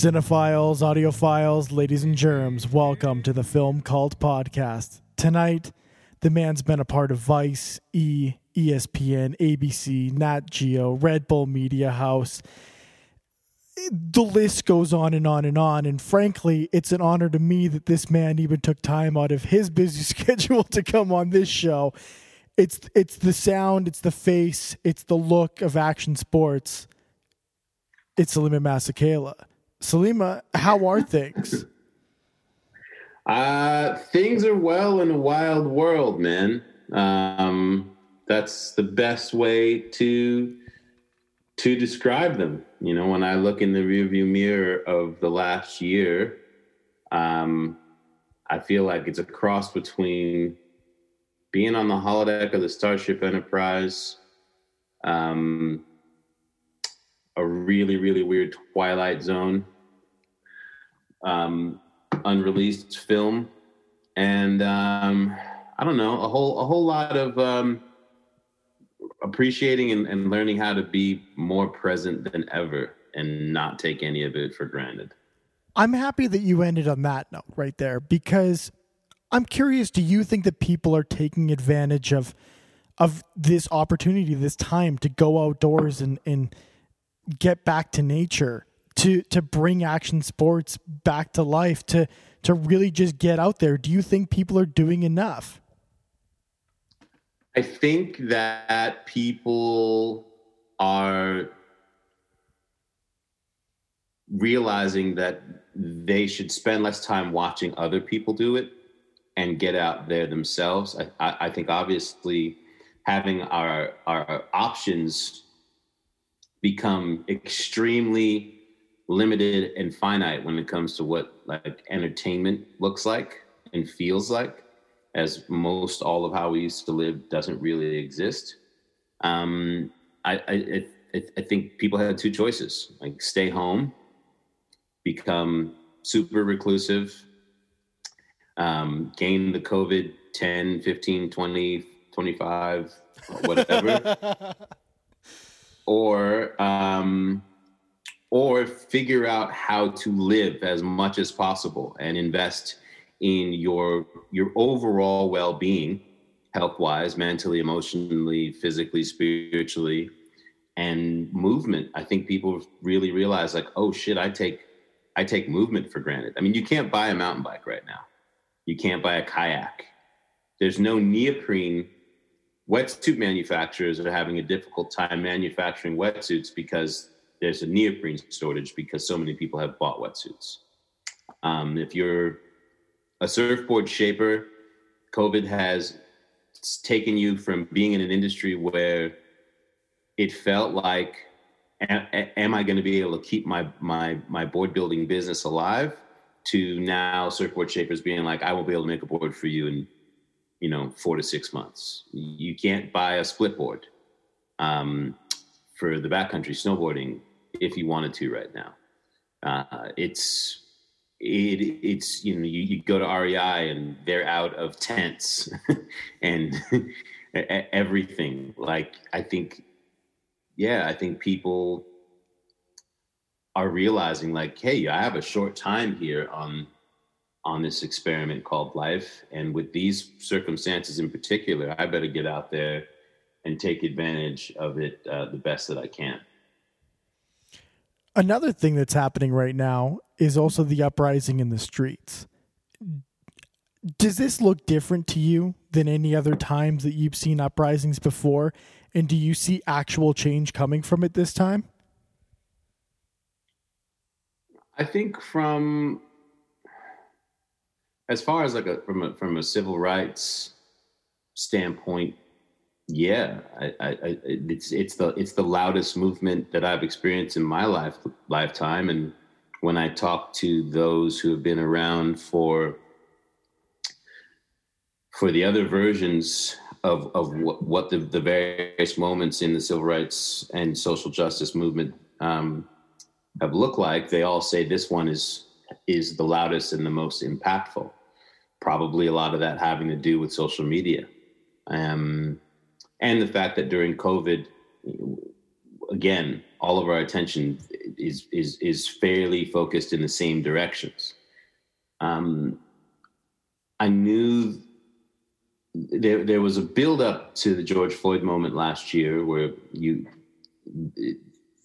Cinephiles, audiophiles, ladies and germs, welcome to the Film Cult Podcast. Tonight, the man's been a part of Vice, E, ESPN, ABC, Nat Geo, Red Bull Media House. The list goes on and on and on. And frankly, it's an honor to me that this man even took time out of his busy schedule to come on this show. It's it's the sound, it's the face, it's the look of action sports. It's Selema Masekela. Selema, how are things? Uh, things are well in a wild world, man. Um, that's the best way to to describe them. You know, when I look in the rearview mirror of the last year, um, I feel like it's a cross between being on the holodeck of the Starship Enterprise, um, a really, really weird Twilight Zone um, unreleased film, and um, I don't know a whole a whole lot of um, appreciating and, and learning how to be more present than ever and not take any of it for granted. I'm happy that you ended on that note right there because I'm curious do you think that people are taking advantage of of this opportunity this time to go outdoors and and get back to nature to to bring action sports back to life to to really just get out there do you think people are doing enough I think that people are realizing that they should spend less time watching other people do it and get out there themselves. I, I, think obviously having our our options become extremely limited and finite when it comes to what like entertainment looks like and feels like as most all of how we used to live doesn't really exist. Um, I, I, I, I think people had two choices like stay home, become super reclusive, um, gain the COVID 10, 15, 20, 25, whatever, or, um, or figure out how to live as much as possible and invest in your your overall well-being health-wise mentally emotionally physically spiritually and movement. I think people really realize like oh shit i take i take movement for granted. I mean you can't buy a mountain bike right now. You can't buy a kayak. There's no neoprene wetsuit manufacturers are having a difficult time manufacturing wetsuits because there's a neoprene shortage because so many people have bought wetsuits um, if you're a surfboard shaper, COVID has taken you from being in an industry where it felt like, am I going to be able to keep my my my board building business alive? To now, surfboard shapers being like, I won't be able to make a board for you in, you know, four to six months. You can't buy a split board um, for the backcountry snowboarding if you wanted to right now. Uh, it's it, it's you know you, you, go to REI and they're out of tents and everything. Like I think, yeah, I think people are realizing like, hey, I have a short time here on on this experiment called life, and with these circumstances in particular, I better get out there and take advantage of it uh, the best that I can. Another thing that's happening right now is also the uprising in the streets. Does this look different to you than any other times that you've seen uprisings before? And do you see actual change coming from it this time? I think from as far as like a from a from a civil rights standpoint, yeah, I, I, it's it's the it's the loudest movement that I've experienced in my life lifetime, and when I talk to those who have been around for for the other versions of of what, what the, the various moments in the civil rights and social justice movement um, have looked like, they all say this one is is the loudest and the most impactful. Probably a lot of that having to do with social media, um, and the fact that during COVID, again, all of our attention is is is fairly focused in the same directions. Um, I knew there there was a build up to the George Floyd moment last year where you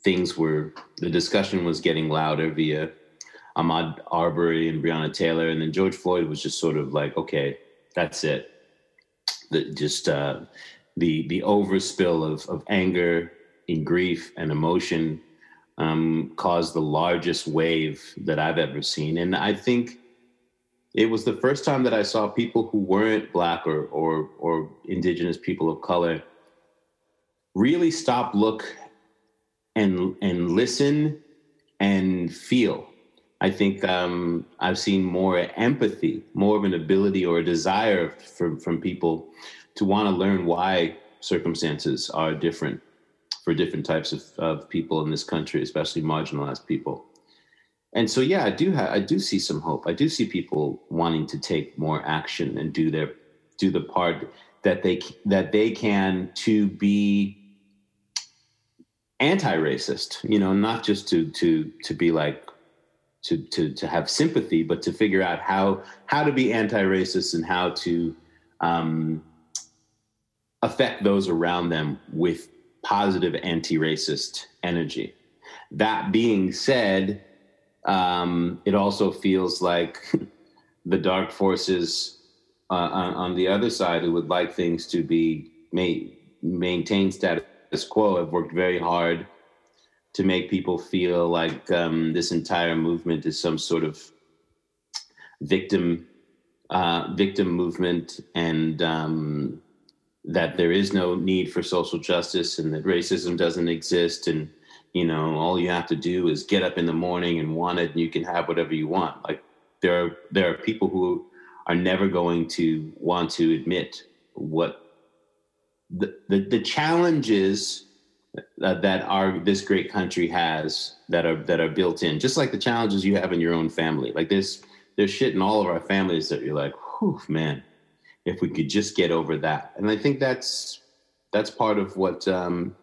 things were the discussion was getting louder via Ahmaud Arbery and Breonna Taylor, and then George Floyd was just sort of like, okay, that's it. The, just uh, the the overspill of of anger, and grief and emotion, um, caused the largest wave that I've ever seen, and I think it was the first time that I saw people who weren't black or or or indigenous people of color really stop, look, and and listen and feel. I think um, I've seen more empathy, more of an ability or a desire from from people to want to learn why circumstances are different for different types of, of people in this country, especially marginalized people. And so yeah i do have i do see some hope. I do see people wanting to take more action and do their do the part that they that they can to be anti-racist you know not just to to to be like to to to have sympathy but to figure out how how to be anti-racist and how to um, affect those around them with positive anti-racist energy. That being said um, it also feels like the dark forces uh, on, on, the other side who would like things to be made, maintain status quo have worked very hard to make people feel like um, this entire movement is some sort of victim uh, victim movement and um, that there is no need for social justice and that racism doesn't exist and you know all you have to do is get up in the morning and want it and you can have whatever you want. Like there are there are people who are never going to want to admit what the the, the challenges that, that our this great country has that are that are built in. Just like the challenges you have in your own family. Like there's there's shit in all of our families that you're like whew man if we could just get over that and i think that's that's part of what um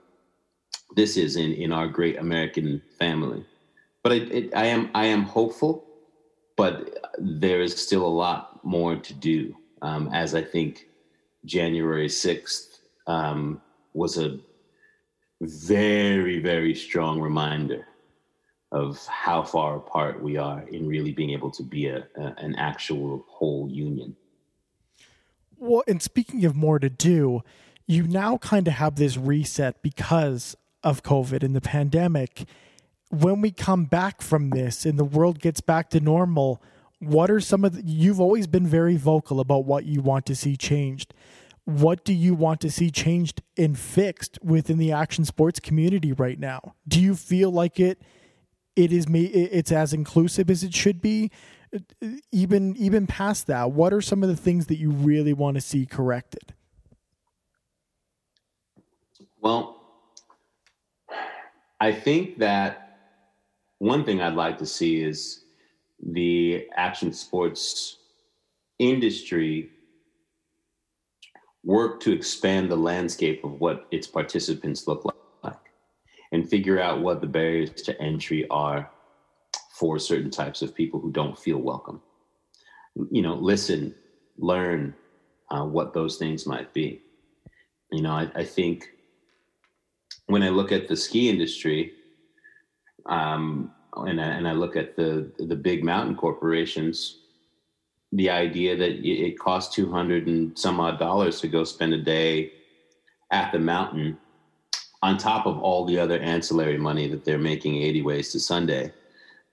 this is in in our great American family. But it, it, I am I am hopeful, but there is still a lot more to do. Um, as I think January sixth um, was a very very strong reminder of how far apart we are in really being able to be a, a an actual whole union. Well, and speaking of more to do, you now kind of have this reset because of COVID and the pandemic, when we come back from this and the world gets back to normal, what are some of the, you've always been very vocal about what you want to see changed. What do you want to see changed and fixed within the action sports community right now? Do you feel like it it is me it's as inclusive as it should be? Even even past that, what are some of the things that you really want to see corrected? Well, I think that one thing I'd like to see is the action sports industry work to expand the landscape of what its participants look like and figure out what the barriers to entry are for certain types of people who don't feel welcome. You know, listen, learn uh, what those things might be. You know, I, I think when I look at the ski industry, um, and I, and I look at the the big mountain corporations, the idea that it costs two hundred and some odd dollars to go spend a day at the mountain, on top of all the other ancillary money that they're making eighty ways to Sunday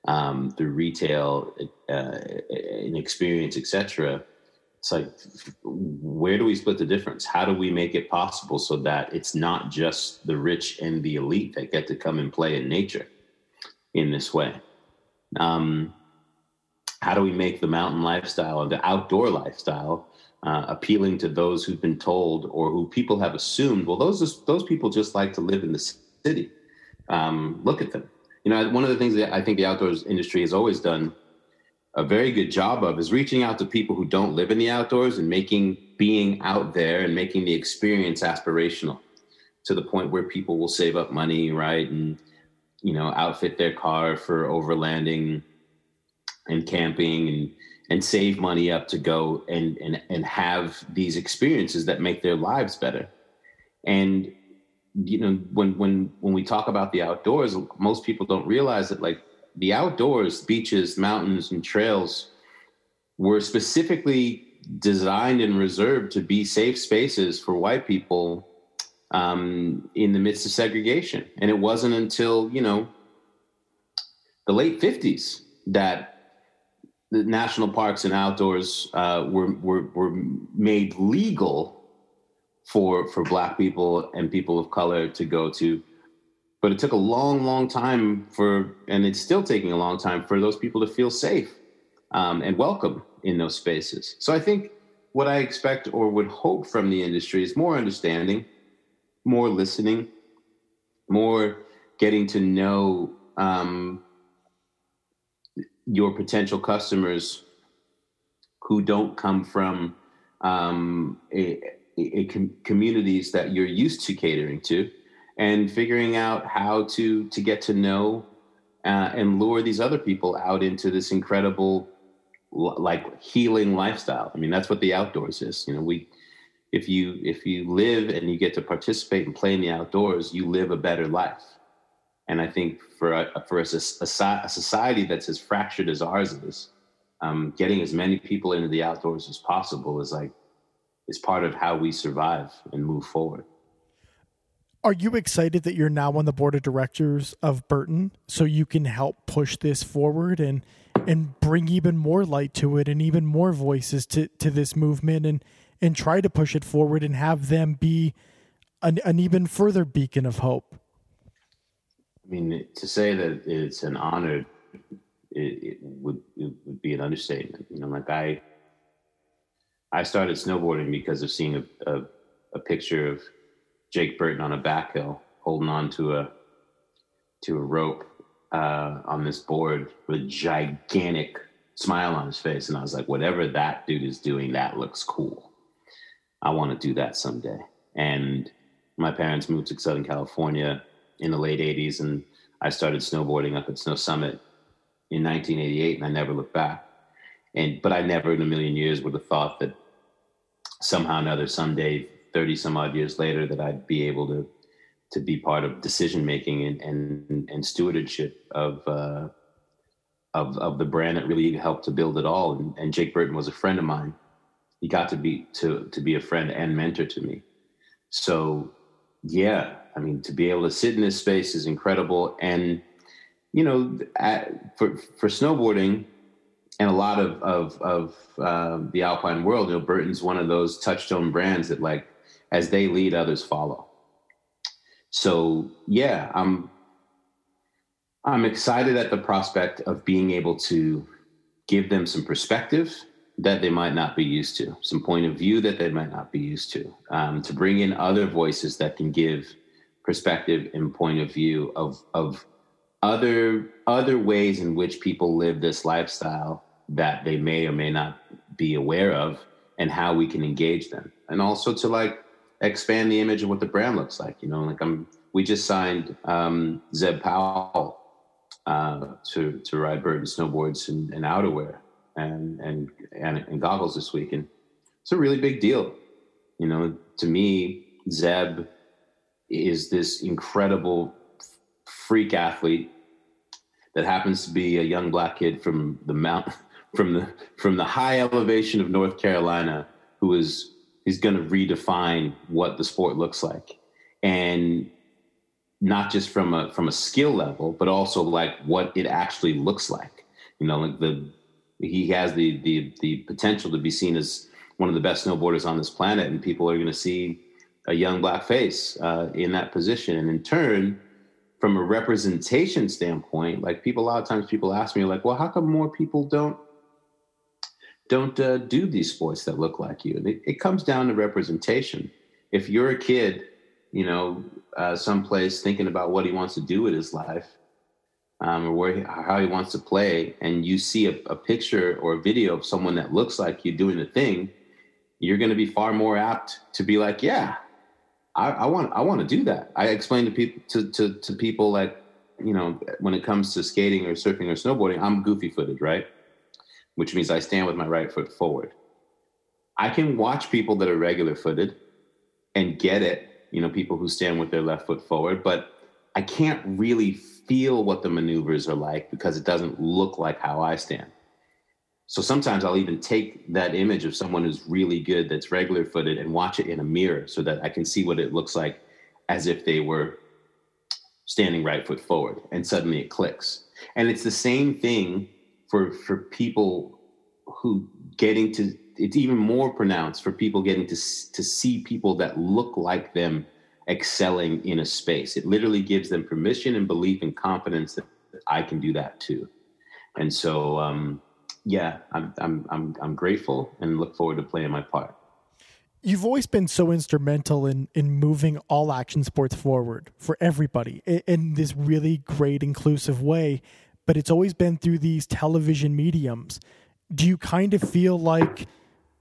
um, through retail uh, and experience, etc it's like where do we split the difference? How do we make it possible so that it's not just the rich and the elite that get to come and play in nature in this way? Um, how do we make the mountain lifestyle and the outdoor lifestyle uh, appealing to those who've been told or who people have assumed well those those people just like to live in the city. Um, look at them you know one of the things that i think the outdoors industry has always done a very good job of is reaching out to people who don't live in the outdoors and making being out there and making the experience aspirational to the point where people will save up money, right? And you know, outfit their car for overlanding and camping and and save money up to go and and and have these experiences that make their lives better. And you know, when when when we talk about the outdoors, most people don't realize that like the outdoors, beaches, mountains, and trails were specifically designed and reserved to be safe spaces for white people um, in the midst of segregation. And it wasn't until, you know, the late 50s that the national parks and outdoors uh, were, were, were made legal for, for Black people and people of color to go to. But it took a long, long time for, and it's still taking a long time for those people to feel safe um, and welcome in those spaces. So I think what I expect or would hope from the industry is more understanding, more listening, more getting to know um, your potential customers who don't come from um, a, a com- communities that you're used to catering to, and figuring out how to to get to know uh, and lure these other people out into this incredible like healing lifestyle. I mean, that's what the outdoors is. You know, we if you if you live and you get to participate and play in the outdoors, you live a better life. And I think for a, for a, a, a society that's as fractured as ours is, um, getting as many people into the outdoors as possible is like is part of how we survive and move forward. Are you excited that you're now on the board of directors of Burton so you can help push this forward and and bring even more light to it and even more voices to, to this movement and, and try to push it forward and have them be an, an even further beacon of hope. I mean, to say that it's an honor, it, it would it would be an understatement. You know, like I, I started snowboarding because of seeing a, a, a picture of Jake Burton on a back hill holding on to a to a rope uh, on this board with a gigantic smile on his face. And I was like, whatever that dude is doing, that looks cool. I want to do that someday. And my parents moved to Southern California in the late 80s, and I started snowboarding up at Snow Summit in 1988, and I never looked back. And but I never in a million years would have thought that somehow or another, someday, 30 some odd years later, that I'd be able to to be part of decision making and, and, and stewardship of, uh, of, of the brand that really helped to build it all. And, and Jake Burton was a friend of mine. He got to be, to, to be a friend and mentor to me. So yeah, I mean, to be able to sit in this space is incredible. And, you know, for, for snowboarding, and a lot of of, of um, the alpine world, you know, Burton's one of those touchstone brands that like as they lead, others follow. So yeah, I'm I'm excited at the prospect of being able to give them some perspective that they might not be used to, some point of view that they might not be used to, um, to bring in other voices that can give perspective and point of view of of other other ways in which people live this lifestyle that they may or may not be aware of and how we can engage them and also to like expand the image of what the brand looks like. You know, like I'm, we just signed um, Zeb Powell uh, to to ride Burton snowboards and, and outerwear and, and and and goggles this week, and it's a really big deal. You know, to me, Zeb is this incredible freak athlete that happens to be a young black kid from the mount from the from the high elevation of North Carolina who is he's going to redefine what the sport looks like. And not just from a from a skill level but also like what it actually looks like. You know like the he has the the the potential to be seen as one of the best snowboarders on this planet and people are going to see a young black face uh, in that position. And in turn from a representation standpoint like people a lot of times people ask me like well how come more people don't don't uh, do these sports that look like you. It, it, comes down to representation. If you're a kid, you know, uh, someplace thinking about what he wants to do with his life, um, or where he, how he wants to play, and you see a, a, picture or a video of someone that looks like you doing the thing, you're going to be far more apt to be like, yeah, I, I want, I want to do that. I explain to people to, to to people like, you know, when it comes to skating or surfing or snowboarding, I'm goofy footed, right? Which means I stand with my right foot forward. I can watch people that are regular footed and get it, you know, people who stand with their left foot forward, but I can't really feel what the maneuvers are like because it doesn't look like how I stand. So sometimes I'll even take that image of someone who's really good, that's regular footed, and watch it in a mirror so that I can see what it looks like as if they were standing right foot forward. And suddenly it clicks. And it's the same thing for for people who getting to it's even more pronounced for people getting to to see people that look like them excelling in a space. It literally gives them permission and belief and confidence that I can do that too. And so um, yeah, I'm I'm I'm I'm grateful and look forward to playing my part. You've always been so instrumental in in moving all action sports forward for everybody in, in this really great inclusive way, but it's always been through these television mediums. Do you kind of feel like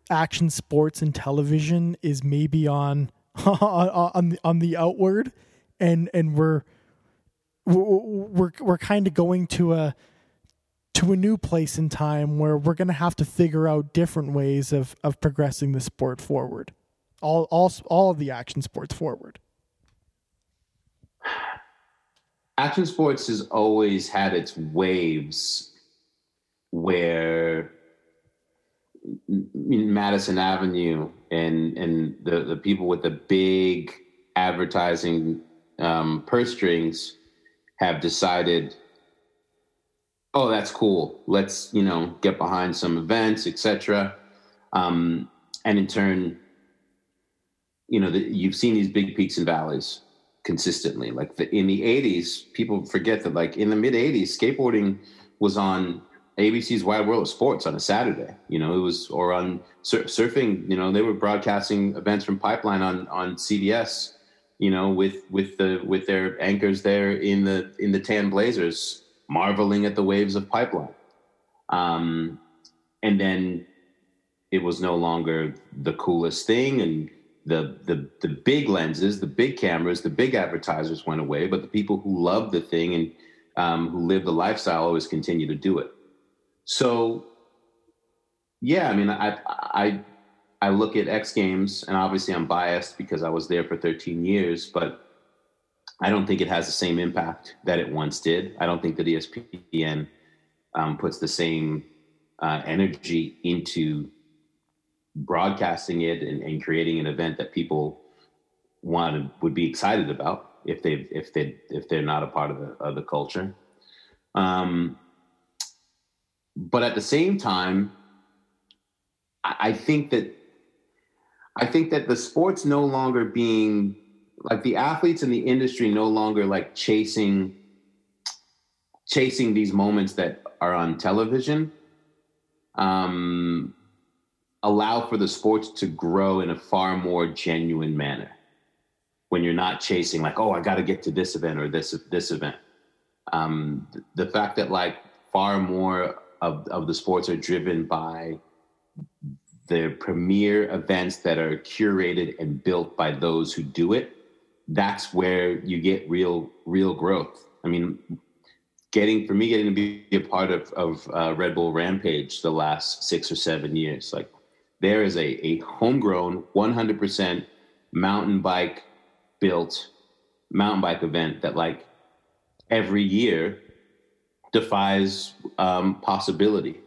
action sports and television is maybe on on the, on the outward and and we're we're we're kind of going to a to a new place in time where we're going to have to figure out different ways of of progressing the sport forward all all all of the action sports forward action sports has always had its waves where Madison Avenue and and the the people with the big advertising um, purse strings have decided oh, that's cool. Let's, you know, get behind some events, etc. Um, and in turn, you know, the, you've seen these big peaks and valleys consistently. Like the, in the 80s, people forget that like in the mid 80s, skateboarding was on ABC's Wide World of Sports on a Saturday. You know, it was or on sur- surfing. You know, they were broadcasting events from Pipeline on on CBS. You know, with with the with their anchors there in the in the tan blazers marveling at the waves of pipeline. Um, and then it was no longer the coolest thing and the, the the big lenses, the big cameras, the big advertisers went away, but the people who love the thing and um, who live the lifestyle always continue to do it. So, yeah, I mean, I I I look at X Games, and obviously I'm biased because I was there for 13 years, but I don't think it has the same impact that it once did. I don't think that ESPN um, puts the same uh, energy into broadcasting it and, and, creating an event that people want would be excited about if they if they if they're not a part of the of the culture. Um, but at the same time, I, I think that I think that the sport's no longer being like the athletes in the industry no longer like chasing chasing these moments that are on television um, allow for the sports to grow in a far more genuine manner when you're not chasing like oh i got to get to this event or this this event um, the fact that like far more of, of the sports are driven by the premier events that are curated and built by those who do it that's where you get real real growth. I mean, getting for me getting to be a part of of uh, Red Bull Rampage the last six or seven years, like there is a a homegrown 100% mountain bike built mountain bike event that like every year defies um, possibility.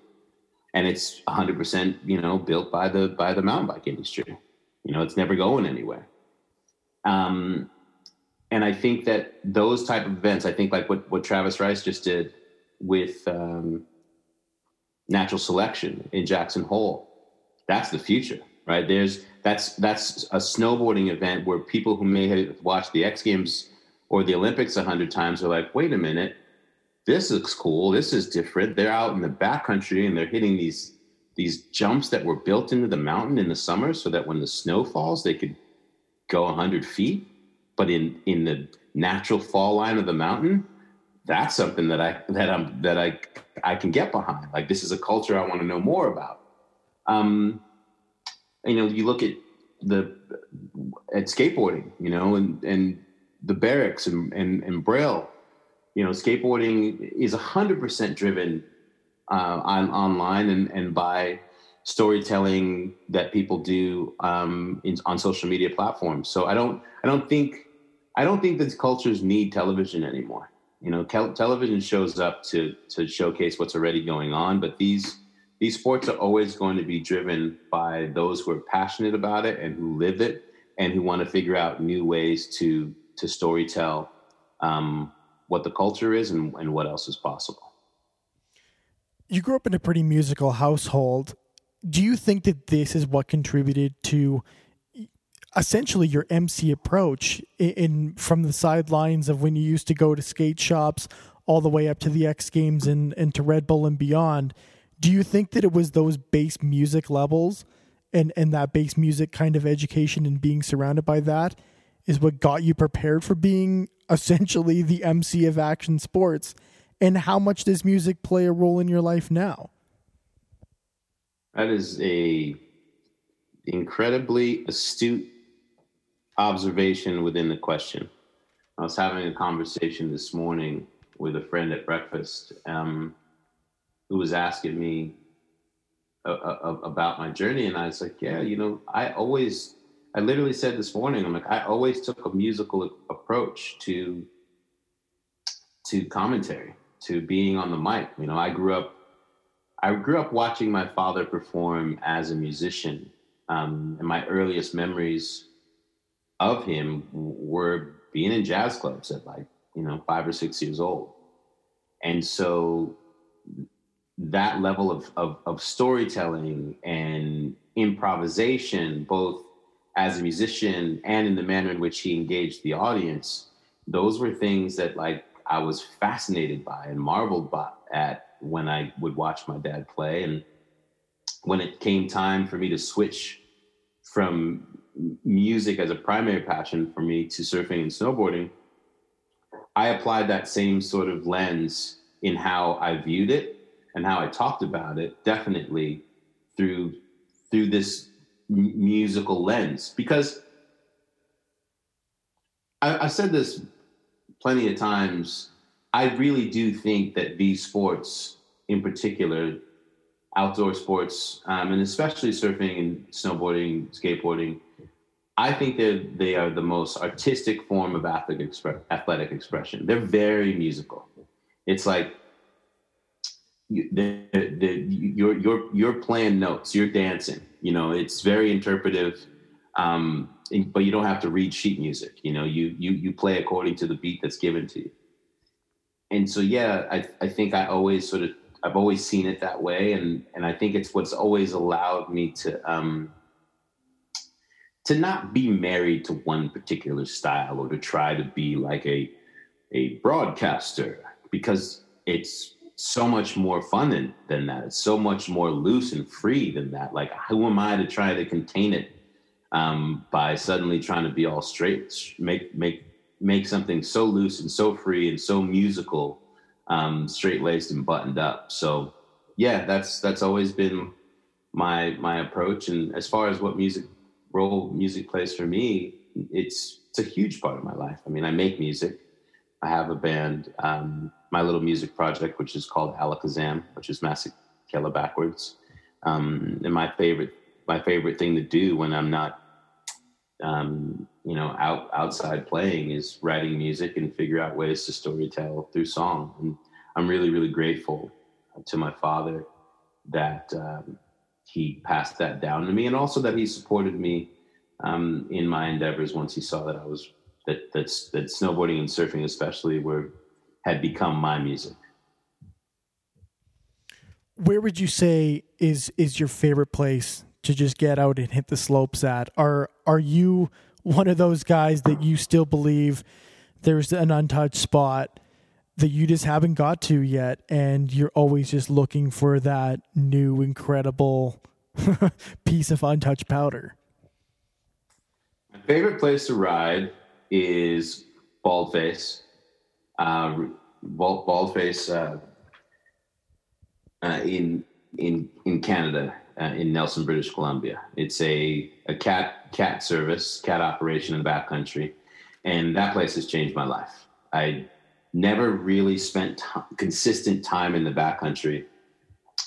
And it's 100% you know built by the by the mountain bike industry. You know it's never going anywhere. Um, and I think that those type of events, I think like what, what Travis Rice just did with um, natural selection in Jackson Hole, that's the future, right? There's that's that's a snowboarding event where people who may have watched the X Games or the Olympics a hundred times are like, wait a minute, this looks cool. This is different. They're out in the backcountry and they're hitting these these jumps that were built into the mountain in the summer so that when the snow falls, they could go 100 feet, but in in the natural fall line of the mountain, that's something that I that I'm that I I can get behind. Like this is a culture I want to know more about. Um, you know, you look at the at skateboarding, you know, and and the Berrics and and, and Braille, you know, skateboarding is 100% driven uh, on online and, and by storytelling that people do um, in, on social media platforms. So I don't I don't think I don't think that cultures need television anymore. You know, tel- television shows up to to showcase what's already going on, but these these sports are always going to be driven by those who are passionate about it and who live it and who want to figure out new ways to to storytell um, what the culture is and, and what else is possible. You grew up in a pretty musical household. Do you think that this is what contributed to essentially your MC approach in, in from the sidelines of when you used to go to skate shops all the way up to the X Games and, and to Red Bull and beyond? Do you think that it was those bass music levels and, and that bass music kind of education and being surrounded by that is what got you prepared for being essentially the MC of action sports? And how much does music play a role in your life now? That is a incredibly astute observation within the question. I was having a conversation this morning with a friend at breakfast um, who was asking me uh, uh, about my journey, and I was like, "Yeah, you know, I always I literally said this morning, I'm like, I always took a musical approach to to commentary, to being on the mic. You know, I grew up I grew up watching my father perform as a musician. Um, and my earliest memories of him were being in jazz clubs at like, you know, five or six years old. And so that level of, of, of storytelling and improvisation, both as a musician and in the manner in which he engaged the audience, those were things that like I was fascinated by and marveled by at when I would watch my dad play. And when it came time for me to switch from music as a primary passion for me to surfing and snowboarding, I applied that same sort of lens in how I viewed it and how I talked about it, definitely through through this musical lens because I, have said this plenty of times. I really do think that these sports, in particular, outdoor sports, um, and especially surfing and snowboarding, skateboarding, I think they they are the most artistic form of athletic, athletic expression. They're very musical. It's like the, the, you're you're you're playing notes, you're dancing. You know, it's very interpretive, um, but you don't have to read sheet music. You know, you you you play according to the beat that's given to you. And so, yeah, I I think I always sort of I've always seen it that way, and and I think it's what's always allowed me to um, to not be married to one particular style or to try to be like a a broadcaster because it's so much more fun than, than that. It's so much more loose and free than that. Like, who am I to try to contain it um, by suddenly trying to be all straight? Make make make something so loose and so free and so musical, um, straight laced and buttoned up. So, yeah, that's that's always been my my approach. And as far as what music role music plays for me, it's it's a huge part of my life. I mean, I make music. I have a band. Um, my little music project, which is called Alekesam, which is Masekela backwards. Um, and my favorite, my favorite thing to do when I'm not, um, you know, out outside playing is writing music and figure out ways to storytell through song. And I'm really, really grateful to my father that um, he passed that down to me, and also that he supported me um, in my endeavors once he saw that I was that that's that snowboarding and surfing especially were had become my music. Where would you say is is your favorite place to just get out and hit the slopes at? Are are you one of those guys that you still believe there's an untouched spot that you just haven't got to yet and you're always just looking for that new incredible piece of untouched powder? My favorite place to ride is Baldface uh, bald, baldface uh, uh, in in in Canada, uh, in Nelson, British Columbia. It's a a cat cat service, cat operation in the backcountry, and that place has changed my life. I never really spent t- consistent time in the backcountry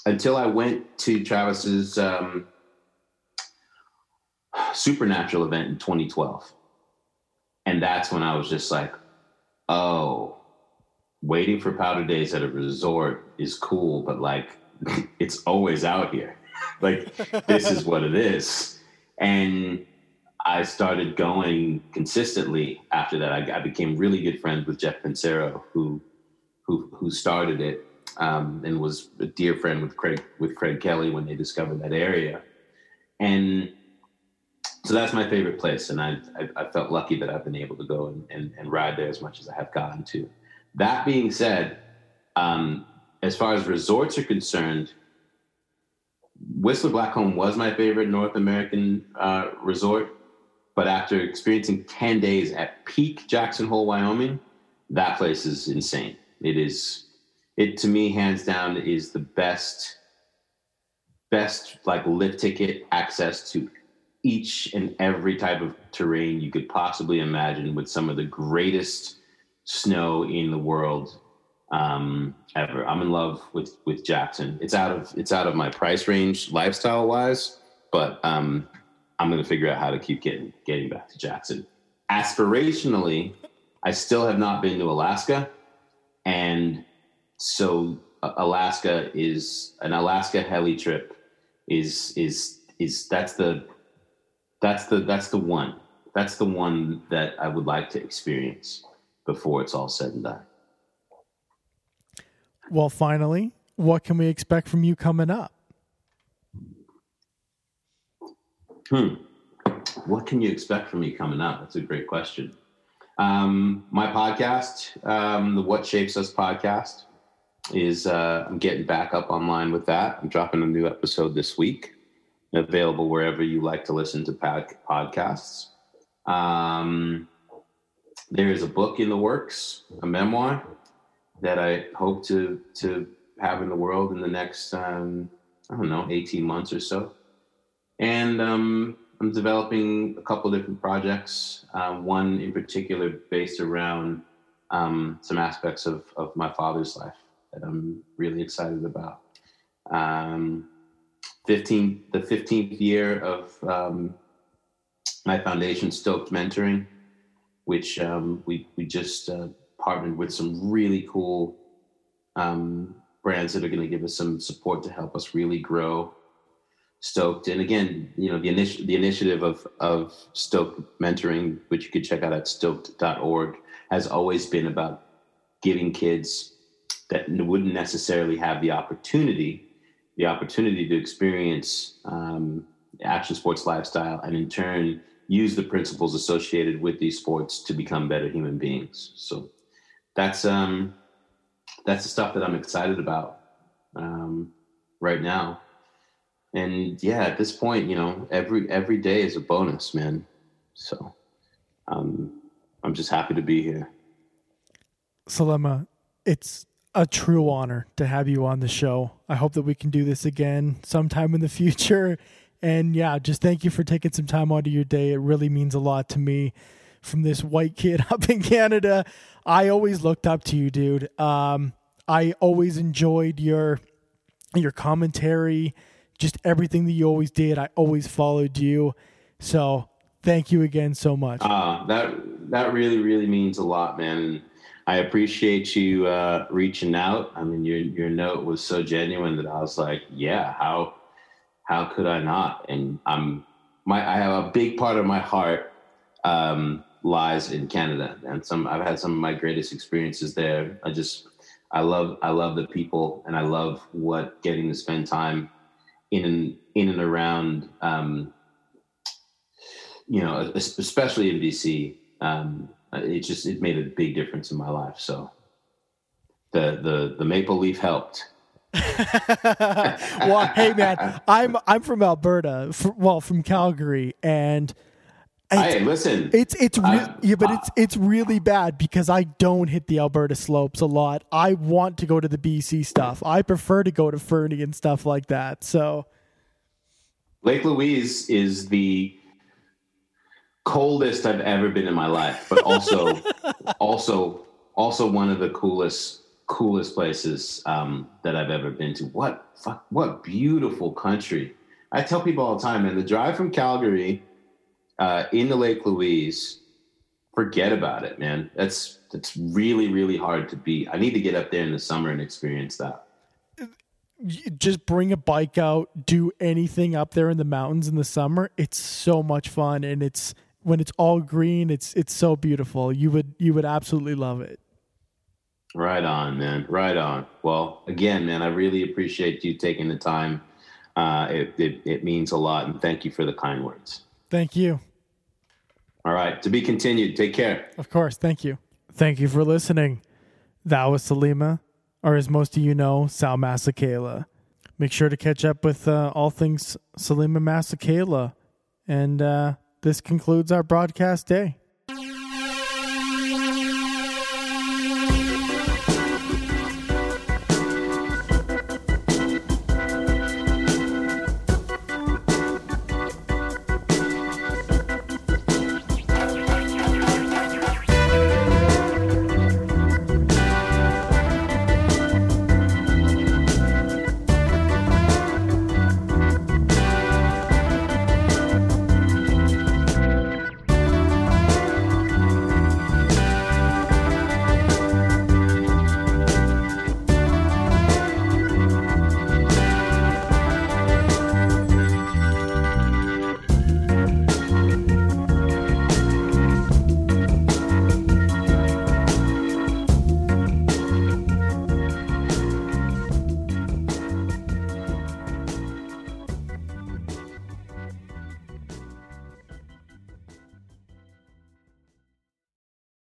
until I went to Travis's um, supernatural event in 2012. And that's when I was just like, oh, waiting for powder days at a resort is cool, but like it's always out here. like this is what it is. And I started going consistently after that. I, I, became really good friends with Jeff Pensiero, who who who started it um, and was a dear friend with Craig with Craig Kelly when they discovered that area. And so that's my favorite place, and I, I, I felt lucky that I've been able to go and, and, and, ride there as much as I have gotten to. That being said, um, as far as resorts are concerned, Whistler Blackcomb was my favorite North American uh, resort, but after experiencing 10 days at peak Jackson Hole, Wyoming, that place is insane. It is, it to me, hands down, is the best, best like lift ticket access to each and every type of terrain you could possibly imagine with some of the greatest snow in the world um, ever. I'm in love with with Jackson. It's out of it's out of my price range lifestyle wise, but um, I'm going to figure out how to keep getting getting back to Jackson. Aspirationally, I still have not been to Alaska, and so uh, Alaska is an Alaska heli trip is is is that's the that's the that's the one that's the one that I would like to experience before it's all said and done. Well, finally, what can we expect from you coming up? Hmm. What can you expect from me coming up? That's a great question. Um, my podcast, um, the What Shapes Us podcast, is uh, I'm getting back up online with that. I'm dropping a new episode this week, available wherever you like to listen to pod- podcasts. Um, there is a book in the works, a memoir that I hope to to have in the world in the next um, I don't know 18 months or so. And um, I'm developing a couple different projects. Uh, one in particular based around um, some aspects of of my father's life that I'm really excited about. Um, 15 the 15th year of um, my foundation stoked mentoring which um, we we just uh, partnered with some really cool um, brands that are going to give us some support to help us really grow stoked. And again you know the initiative the initiative of of stoked mentoring which you could check out at stoked.org has always been about giving kids that wouldn't necessarily have the opportunity the opportunity to experience um, action sports lifestyle and in turn use the principles associated with these sports to become better human beings so that's um that's the stuff that I'm excited about um, right now. And yeah, at this point, you know, every every day is a bonus, man. So um, I'm just happy to be here. Selema, it's a true honor to have you on the show. I hope that we can do this again sometime in the future. And yeah, just thank you for taking some time out of your day. It really means a lot to me from this white kid up in Canada. I always looked up to you, dude. Um, I always enjoyed your your commentary, just everything that you always did. I always followed you. So thank you again so much. Uh, that that really really means a lot, man. I appreciate you uh, reaching out. I mean, your your note was so genuine that I was like, yeah, how how could I not? And I'm my I have a big part of my heart um, lies in Canada, and some I've had some of my greatest experiences there. I just I love I love the people, and I love what getting to spend time in and in and around. Um, you know, especially in BC, um, it just it made a big difference in my life. So the the the maple leaf helped. well, hey man, I'm I'm from Alberta, well from Calgary, and hey, listen. It's it's re- yeah, but it's it's really bad because I don't hit the Alberta slopes a lot. I want to go to the BC stuff. I prefer to go to Fernie and stuff like that. So Lake Louise is the coldest I've ever been in my life, but also also also one of the coolest coolest places um, that I've ever been to. What fuck, what beautiful country! I tell people all the time, man, the drive from Calgary uh, into Lake Louise, forget about it, man. That's that's really really hard to beat. I need to get up there in the summer and experience that. Just bring a bike out, do anything up there in the mountains in the summer. It's so much fun, and it's when it's all green. It's it's so beautiful. You would you would absolutely love it. Right on, man. Right on. Well, again, man, I really appreciate you taking the time. Uh, it, it, it means a lot, and thank you for the kind words. Thank you. All right. To be continued. Take care. Of course. Thank you. Thank you for listening. That was Selema, or as most of you know, Sal Masekela. Make sure to catch up with uh, all things Selema Masekela. And uh, this concludes our broadcast day.